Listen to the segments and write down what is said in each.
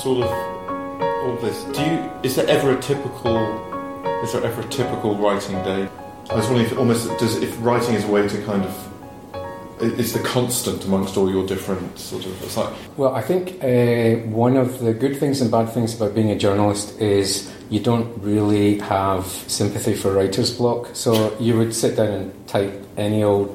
across all of all this, do you? Is there ever a typical? Is there ever a typical writing day? I was wondering if almost does if writing is a way to kind of it's the constant amongst all your different sort of. It's like Well, I think uh, one of the good things and bad things about being a journalist is you don't really have sympathy for writer's block. So you would sit down and type any old,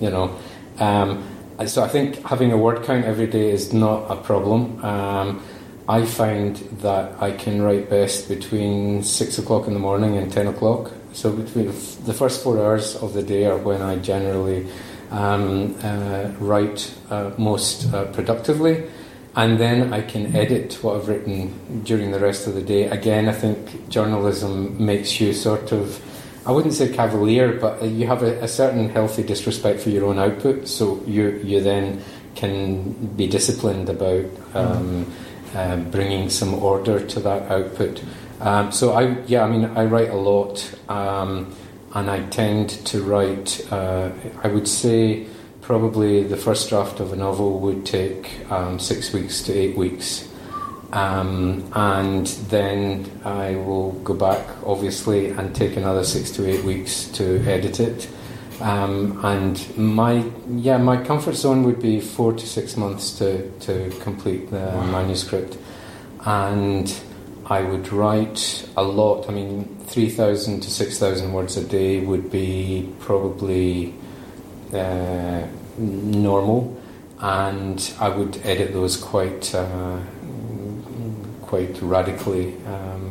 you know. Um, so I think having a word count every day is not a problem. Um, I find that I can write best between six o'clock in the morning and ten o'clock. So between the first four hours of the day are when I generally um, uh, write uh, most uh, productively, and then I can edit what I've written during the rest of the day. Again, I think journalism makes you sort of, I wouldn't say cavalier, but you have a, a certain healthy disrespect for your own output, so you, you then can be disciplined about um, uh, bringing some order to that output. Um, so I, yeah, I mean, I write a lot. Um, and I tend to write. Uh, I would say probably the first draft of a novel would take um, six weeks to eight weeks, um, and then I will go back, obviously, and take another six to eight weeks to edit it. Um, and my yeah, my comfort zone would be four to six months to to complete the wow. manuscript, and I would write a lot. I mean, 3,000 to 6,000 words a day would be probably uh, normal, and I would edit those quite uh, quite radically. Um,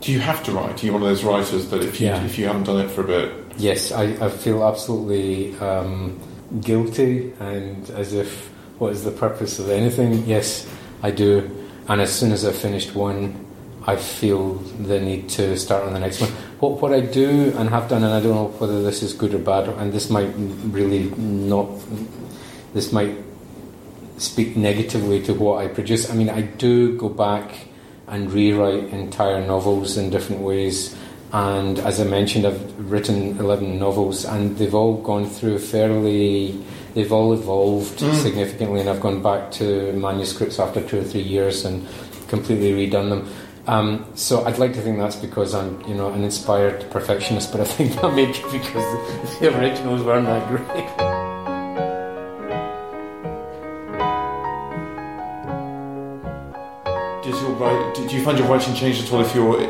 Do you have to write? Are you one of those writers that if you yeah. if you haven't done it for a bit? Yes, I, I feel absolutely um, guilty and as if what is the purpose of anything? Yes, I do. And as soon as I've finished one, I feel the need to start on the next one. What, what I do and have done, and I don't know whether this is good or bad, and this might really not, this might speak negatively to what I produce. I mean, I do go back and rewrite entire novels in different ways. And as I mentioned, I've written 11 novels, and they've all gone through fairly, they've all evolved mm. significantly, and I've gone back to manuscripts after two or three years and completely redone them. Um, so I'd like to think that's because I'm, you know, an inspired perfectionist, but I think that may be because the originals weren't that great. do you find your writing change at all if you're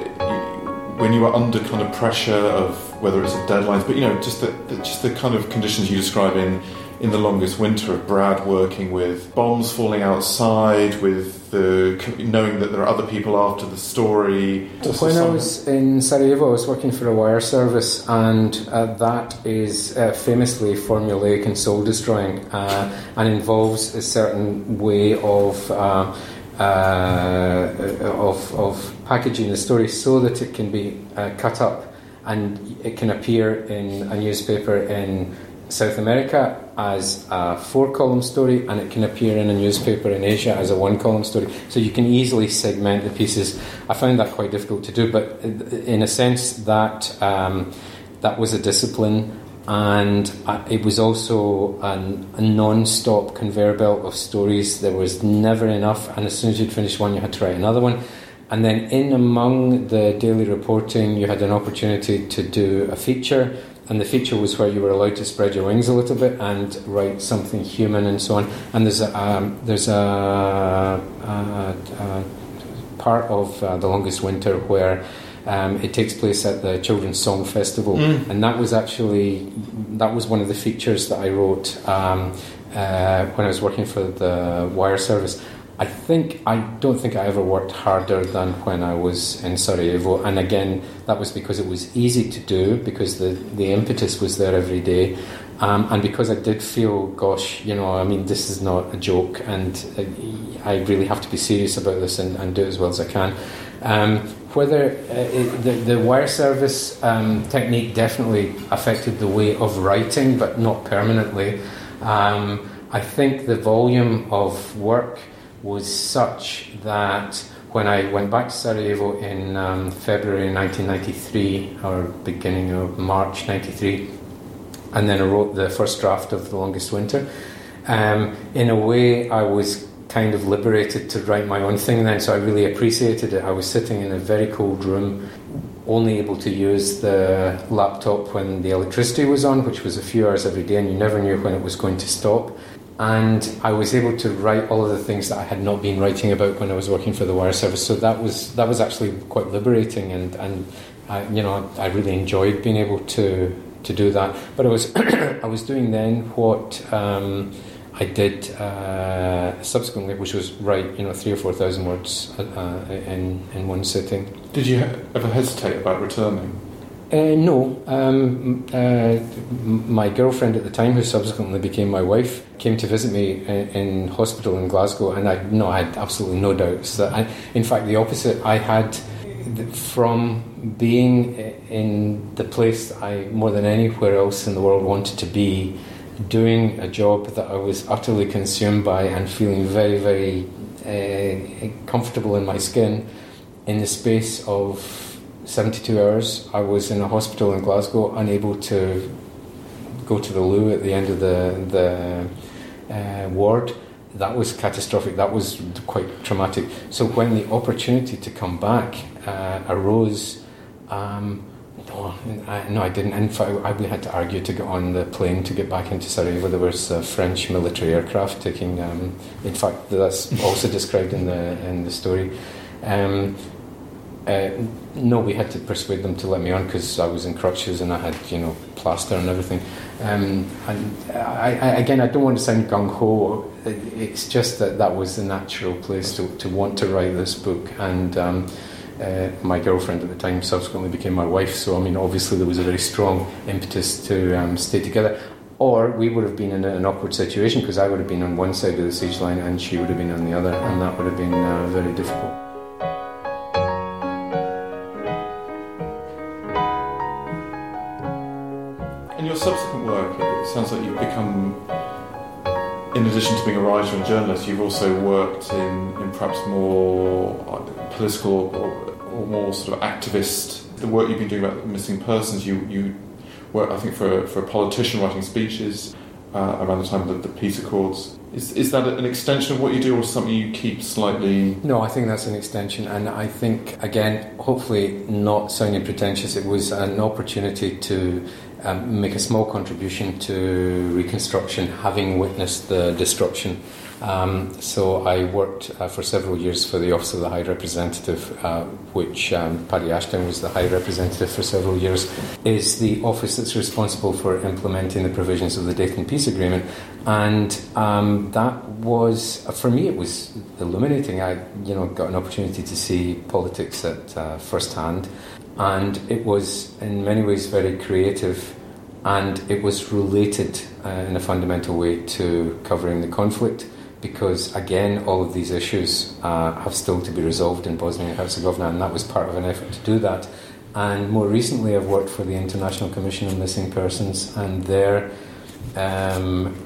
when you are under kind of pressure of whether it's deadlines, but you know, just the, the just the kind of conditions you describe in in the longest winter of Brad working with bombs falling outside, with the knowing that there are other people after the story. When I was in Sarajevo, I was working for a wire service, and uh, that is uh, famously formulaic and soul destroying, uh, and involves a certain way of. Uh, of, of packaging the story so that it can be uh, cut up and it can appear in a newspaper in South America as a four column story and it can appear in a newspaper in Asia as a one column story. So you can easily segment the pieces. I found that quite difficult to do, but in a sense, that, um, that was a discipline and it was also an, a non stop conveyor belt of stories. There was never enough, and as soon as you'd finish one, you had to write another one. And then, in among the daily reporting, you had an opportunity to do a feature and the feature was where you were allowed to spread your wings a little bit and write something human and so on. And there's a um, there's a, a, a, part of uh, the longest winter where. Um, it takes place at the Children's Song Festival, mm. and that was actually that was one of the features that I wrote um, uh, when I was working for the wire service. I think I don't think I ever worked harder than when I was in Sarajevo, and again that was because it was easy to do because the the impetus was there every day, um, and because I did feel, gosh, you know, I mean, this is not a joke, and I really have to be serious about this and, and do it as well as I can. Um, whether uh, it, the, the wire service um, technique definitely affected the way of writing, but not permanently. Um, I think the volume of work was such that when I went back to Sarajevo in um, February 1993 or beginning of March 93, and then I wrote the first draft of The Longest Winter, um, in a way I was kind of liberated to write my own thing then, so I really appreciated it. I was sitting in a very cold room, only able to use the laptop when the electricity was on, which was a few hours every day, and you never knew when it was going to stop. And I was able to write all of the things that I had not been writing about when I was working for the wire service. So that was that was actually quite liberating, and and I, you know I really enjoyed being able to to do that. But I was I was doing then what. Um, I did uh, subsequently, which was write you know three or four thousand words uh, uh, in in one sitting. Did you ever hesitate about returning? Uh, no. Um, uh, my girlfriend at the time, who subsequently became my wife, came to visit me in, in, hospital in Glasgow, and I no, I had absolutely no doubts that. I, in fact, the opposite. I had from being in the place I more than anywhere else in the world wanted to be doing a job that I was utterly consumed by and feeling very, very uh, comfortable in my skin. In the space of 72 hours, I was in a hospital in Glasgow, unable to go to the loo at the end of the, the uh, ward. That was catastrophic. That was quite traumatic. So when the opportunity to come back uh, arose, um, no, I, no, I didn't. In fact, I, we had to argue to get on the plane to get back into Sarajevo. There was a French military aircraft taking. Um, in fact, that's also described in the in the story. Um, uh, no, we had to persuade them to let me on because I was in crutches and I had, you know, plaster and everything. Um, and I, I, again, I don't want to sound gung ho. It's just that that was the natural place to, to want to write this book, and um, uh, my girlfriend at the time subsequently became my wife. So, I mean, obviously there was a very strong impetus to um, stay together. Or we would have been in an awkward situation because I would have been on one side of the siege line and she would have been on the other, and that would have been uh, very difficult. In your subsequent work, it sounds like you've become in addition to being a writer and journalist, you've also worked in, in perhaps more uh, political or or more sort of activist. The work you've been doing about missing persons, you you I think for for a politician writing speeches uh, around the time of the, the peace accords. Is, is that an extension of what you do, or something you keep slightly? No, I think that's an extension, and I think again, hopefully, not sounding pretentious, it was an opportunity to um, make a small contribution to reconstruction, having witnessed the destruction um, so I worked uh, for several years for the Office of the High Representative, uh, which um, Paddy Ashdown was the High Representative for several years, is the office that's responsible for implementing the provisions of the Dayton Peace Agreement. And um, that was, for me, it was illuminating. I, you know, got an opportunity to see politics at uh, first hand, and it was in many ways very creative and it was related uh, in a fundamental way to covering the conflict because again, all of these issues uh, have still to be resolved in Bosnia and Herzegovina, and that was part of an effort to do that. And more recently, I've worked for the International Commission on Missing Persons, and there um,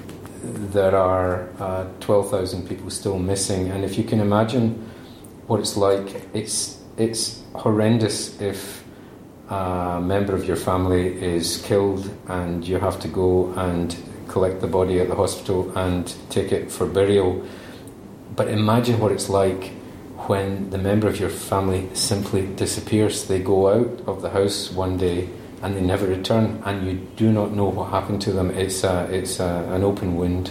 there are uh, 12,000 people still missing. And if you can imagine what it's like, it's it's horrendous if a member of your family is killed and you have to go and collect the body at the hospital and take it for burial. But imagine what it's like when the member of your family simply disappears. They go out of the house one day and they never return, and you do not know what happened to them. It's a, it's a, an open wound.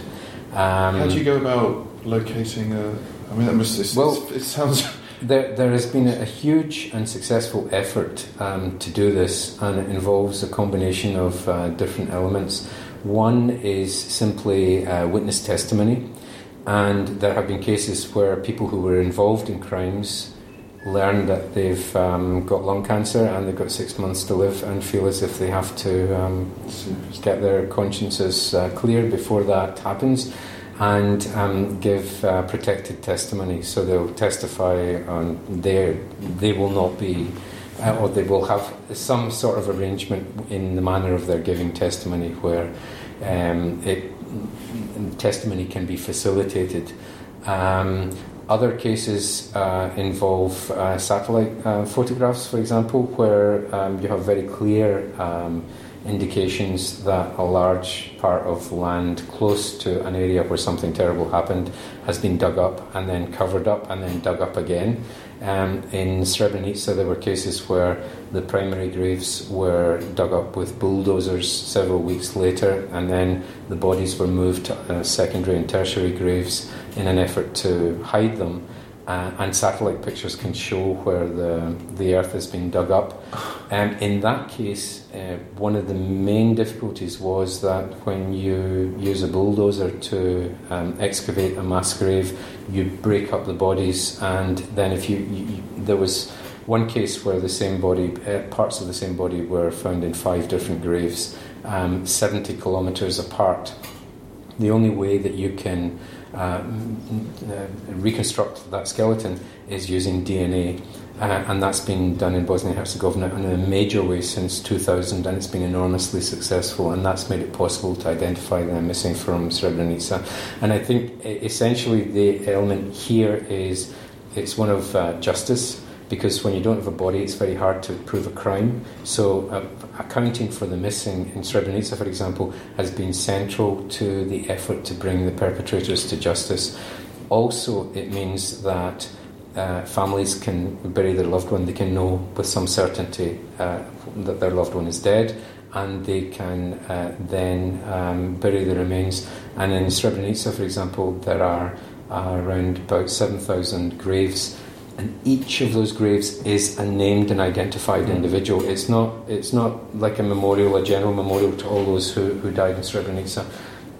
Um, How do you go about locating a? I mean, that must. well, it sounds. There, there has been a huge and successful effort um, to do this, and it involves a combination of uh, different elements. One is simply uh, witness testimony, and there have been cases where people who were involved in crimes learn that they've um, got lung cancer and they've got six months to live and feel as if they have to um, get their consciences uh, clear before that happens and um, give uh, protected testimony. So they'll testify on their, they will not be uh, or they will have some sort of arrangement in the manner of their giving testimony where um, it, testimony can be facilitated. Um, other cases uh, involve uh, satellite uh, photographs, for example, where um, you have very clear um, indications that a large part of land close to an area where something terrible happened has been dug up and then covered up and then dug up again. Um, in Srebrenica, there were cases where the primary graves were dug up with bulldozers several weeks later, and then the bodies were moved to uh, secondary and tertiary graves in an effort to hide them. Uh, and satellite pictures can show where the, the earth has been dug up. Um, in that case, uh, one of the main difficulties was that when you use a bulldozer to um, excavate a mass grave, you break up the bodies, and then if you, you, there was one case where the same body, uh, parts of the same body, were found in five different graves, um, 70 kilometres apart. The only way that you can uh, reconstruct that skeleton is using DNA. Uh, and that's been done in Bosnia and Herzegovina in a major way since 2000, and it's been enormously successful, and that's made it possible to identify the missing from Srebrenica. And I think essentially the element here is it's one of uh, justice because when you don't have a body, it's very hard to prove a crime. So, uh, accounting for the missing in Srebrenica, for example, has been central to the effort to bring the perpetrators to justice. Also, it means that uh, families can bury their loved one, they can know with some certainty uh, that their loved one is dead, and they can uh, then um, bury the remains. And in Srebrenica, for example, there are around about 7,000 graves and each of those graves is a named and identified individual. It's not, it's not like a memorial, a general memorial to all those who, who died in Srebrenica.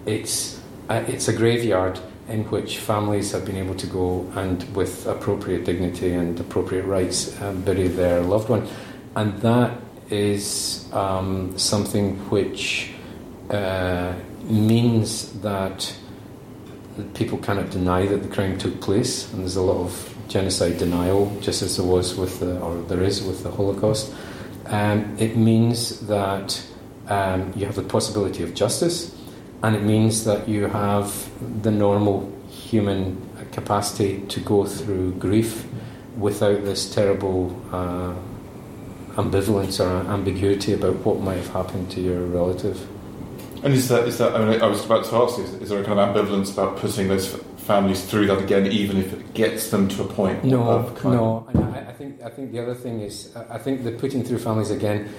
It's a, it's a graveyard in which families have been able to go and, with appropriate dignity and appropriate rights, um, bury their loved one. And that is um, something which uh, means that people cannot deny that the crime took place, and there's a lot of genocide denial, just as there was with the, or there is with the Holocaust. Um, it means that um, you have the possibility of justice, and it means that you have the normal human capacity to go through grief without this terrible uh, ambivalence or ambiguity about what might have happened to your relative. And is that, is that I, mean, I was about to ask, is, is there a kind of ambivalence about putting those families through that again, even if it gets them to a point. No, of no. I, I, think I think the other thing is I think the putting through families again.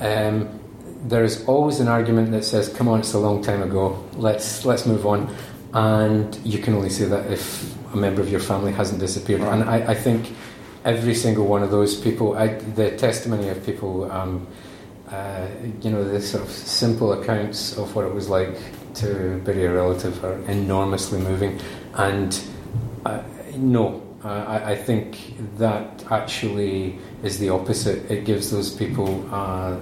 Um, there is always an argument that says, "Come on, it's a long time ago. Let's let's move on," and you can only say that if a member of your family hasn't disappeared. Right. And I, I, think every single one of those people, I, the testimony of people. Um, uh, you know, the sort of simple accounts of what it was like to bury a relative are enormously moving. And uh, no, I, I, think that actually is the opposite. It gives those people uh,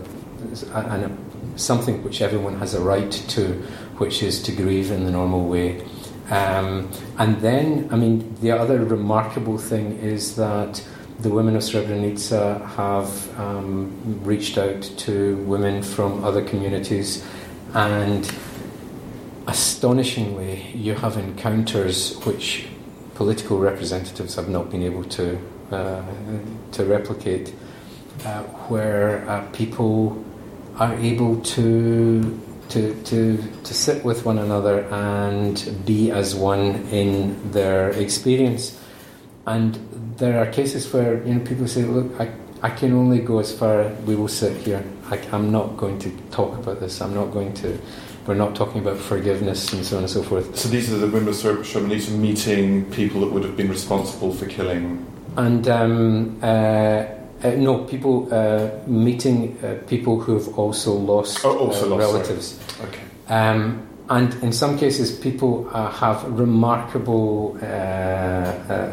something which everyone has a right to, which is to grieve in the normal way. Um, and then, I mean, the other remarkable thing is that the women of Srebrenica have um, reached out to women from other communities and astonishingly, you have encounters which political representatives have not been able to uh, to replicate, uh, where uh, people are able to, to to to sit with one another and be as one in their experience. And there are cases where you know people say, "Look, I, I can only go as far. We will sit here. I, I'm not going to talk about this. I'm not going to." We're not talking about forgiveness and so on and so forth. So these are the women of Srebrenica meeting people that would have been responsible for killing. And um, uh, uh, no, people uh, meeting uh, people who have also lost, oh, also uh, lost relatives. Sorry. Okay. Um, and in some cases, people uh, have remarkable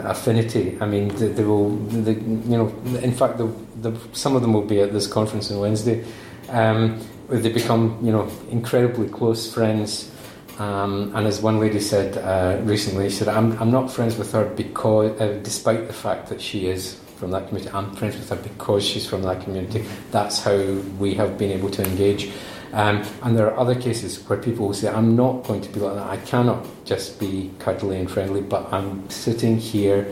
affinity. I mean, they, they will, they, you know, in fact, the, the, some of them will be at this conference on Wednesday. Um, they become, you know, incredibly close friends. Um, and as one lady said uh, recently, she said, I'm, I'm not friends with her because, uh, despite the fact that she is from that community, I'm friends with her because she's from that community. That's how we have been able to engage. Um, and there are other cases where people will say, I'm not going to be like that. I cannot just be cuddly and friendly, but I'm sitting here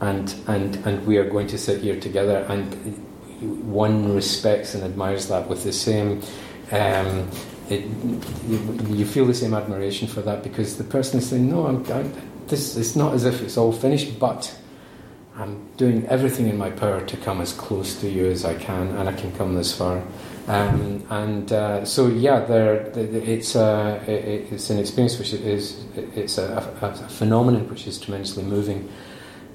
and, and, and we are going to sit here together. And one respects and admires that with the same um, it, you, you, feel the same admiration for that because the person is saying, "No, I'm, I, this it's not as if it's all finished, but I'm doing everything in my power to come as close to you as I can, and I can come this far." Um, and uh, so, yeah, there, it's, uh, it's an experience which is it's a, a, a phenomenon which is tremendously moving,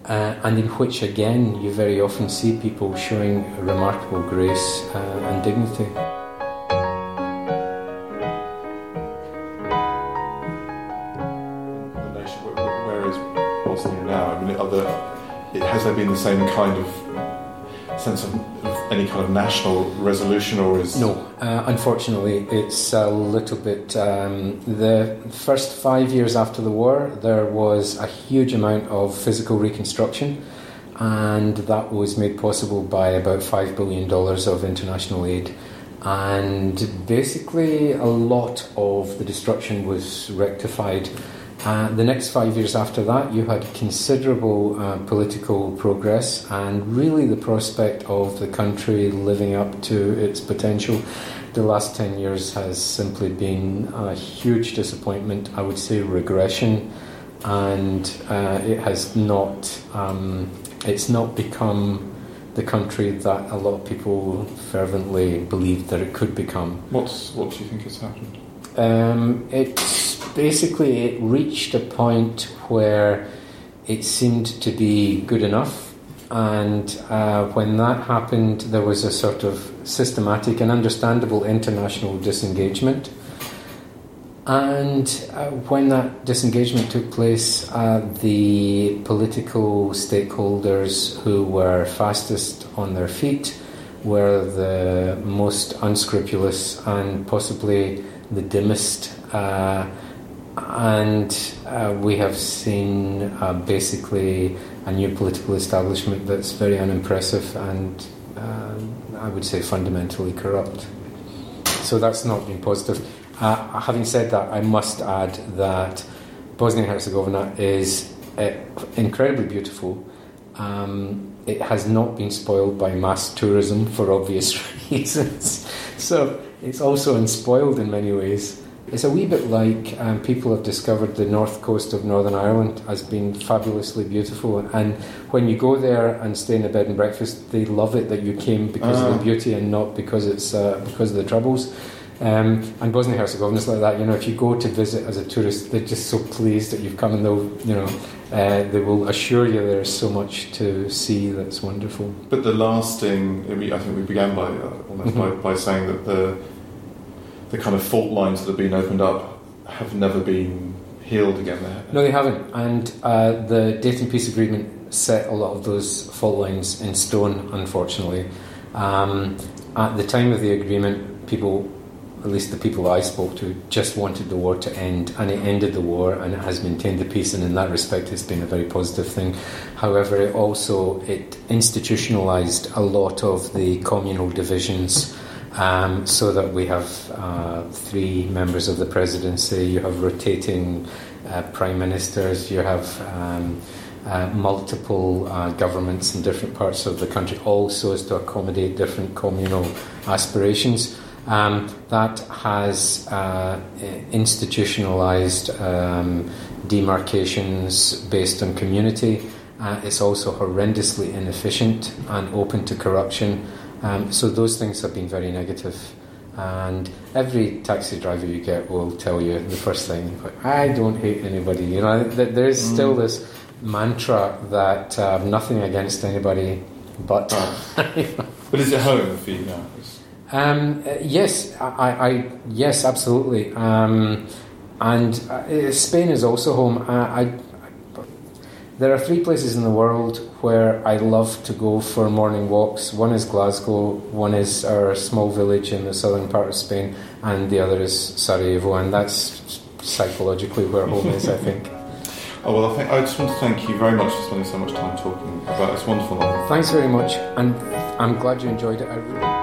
uh, and in which again you very often see people showing remarkable grace uh, and dignity. Is Bosnia now? I mean, has there been the same kind of sense of any kind of national resolution, or is no? Uh, unfortunately, it's a little bit. Um, the first five years after the war, there was a huge amount of physical reconstruction, and that was made possible by about five billion dollars of international aid. And basically, a lot of the destruction was rectified uh, the next five years after that, you had considerable uh, political progress and really the prospect of the country living up to its potential. The last 10 years has simply been a huge disappointment, I would say regression, and uh, it has not, um, it's not become the country that a lot of people fervently believed that it could become. What's, what do you think has happened? Um, it's basically it reached a point where it seemed to be good enough. And uh, when that happened, there was a sort of systematic and understandable international disengagement. And uh, when that disengagement took place, uh, the political stakeholders who were fastest on their feet were the most unscrupulous and possibly the dimmest uh, and uh, we have seen uh, basically a new political establishment that's very unimpressive and uh, I would say fundamentally corrupt. So that's not been positive. Uh, having said that, I must add that Bosnia and Herzegovina is uh, incredibly beautiful. Um, it has not been spoiled by mass tourism for obvious reasons. so it's also unspoiled in many ways. It's a wee bit like um, people have discovered the north coast of Northern Ireland as being fabulously beautiful. And when you go there and stay in a bed and breakfast, they love it that you came because of the ah. beauty and not because it's uh, because of the troubles. Um, and Bosnia Herzegovina is like that. You know, if you go to visit as a tourist, they're just so pleased that you've come, and they'll, you know, uh, they will assure you there's so much to see that's wonderful. But the lasting, I think we began by uh, almost mm-hmm. by, by saying that the the kind of fault lines that have been opened up have never been healed again there. No, they haven't. And uh, the Dayton Peace Agreement set a lot of those fault lines in stone, unfortunately. Um, at the time of the agreement, people, at least the people I spoke to, just wanted the war to end, and it ended the war, and it has maintained the peace. And in that respect, it's been a very positive thing. However, it also it institutionalized a lot of the communal divisions um, so that we have uh, three members of the presidency, you have rotating uh, prime ministers, you have um, uh, multiple uh, governments in different parts of the country, all so as to accommodate different communal aspirations. Um, that has uh, institutionalized um, demarcations based on community. Uh, it's also horrendously inefficient and open to corruption. Um, so those things have been very negative. And every taxi driver you get will tell you the first thing, I don't hate anybody. You know, there is still mm. this mantra that uh, nothing against anybody, but. but is it home for you now? Um, uh, yes, I, I, yes, absolutely. Um, and uh, Spain is also home. Uh, I, there are three places in the world where I love to go for morning walks. One is Glasgow, one is our small village in the southern part of Spain, and the other is Sarajevo, and that's psychologically where home is, I think. Oh, well, I, think, I just want to thank you very much for spending so much time talking about this wonderful novel. Thanks very much, and I'm glad you enjoyed it.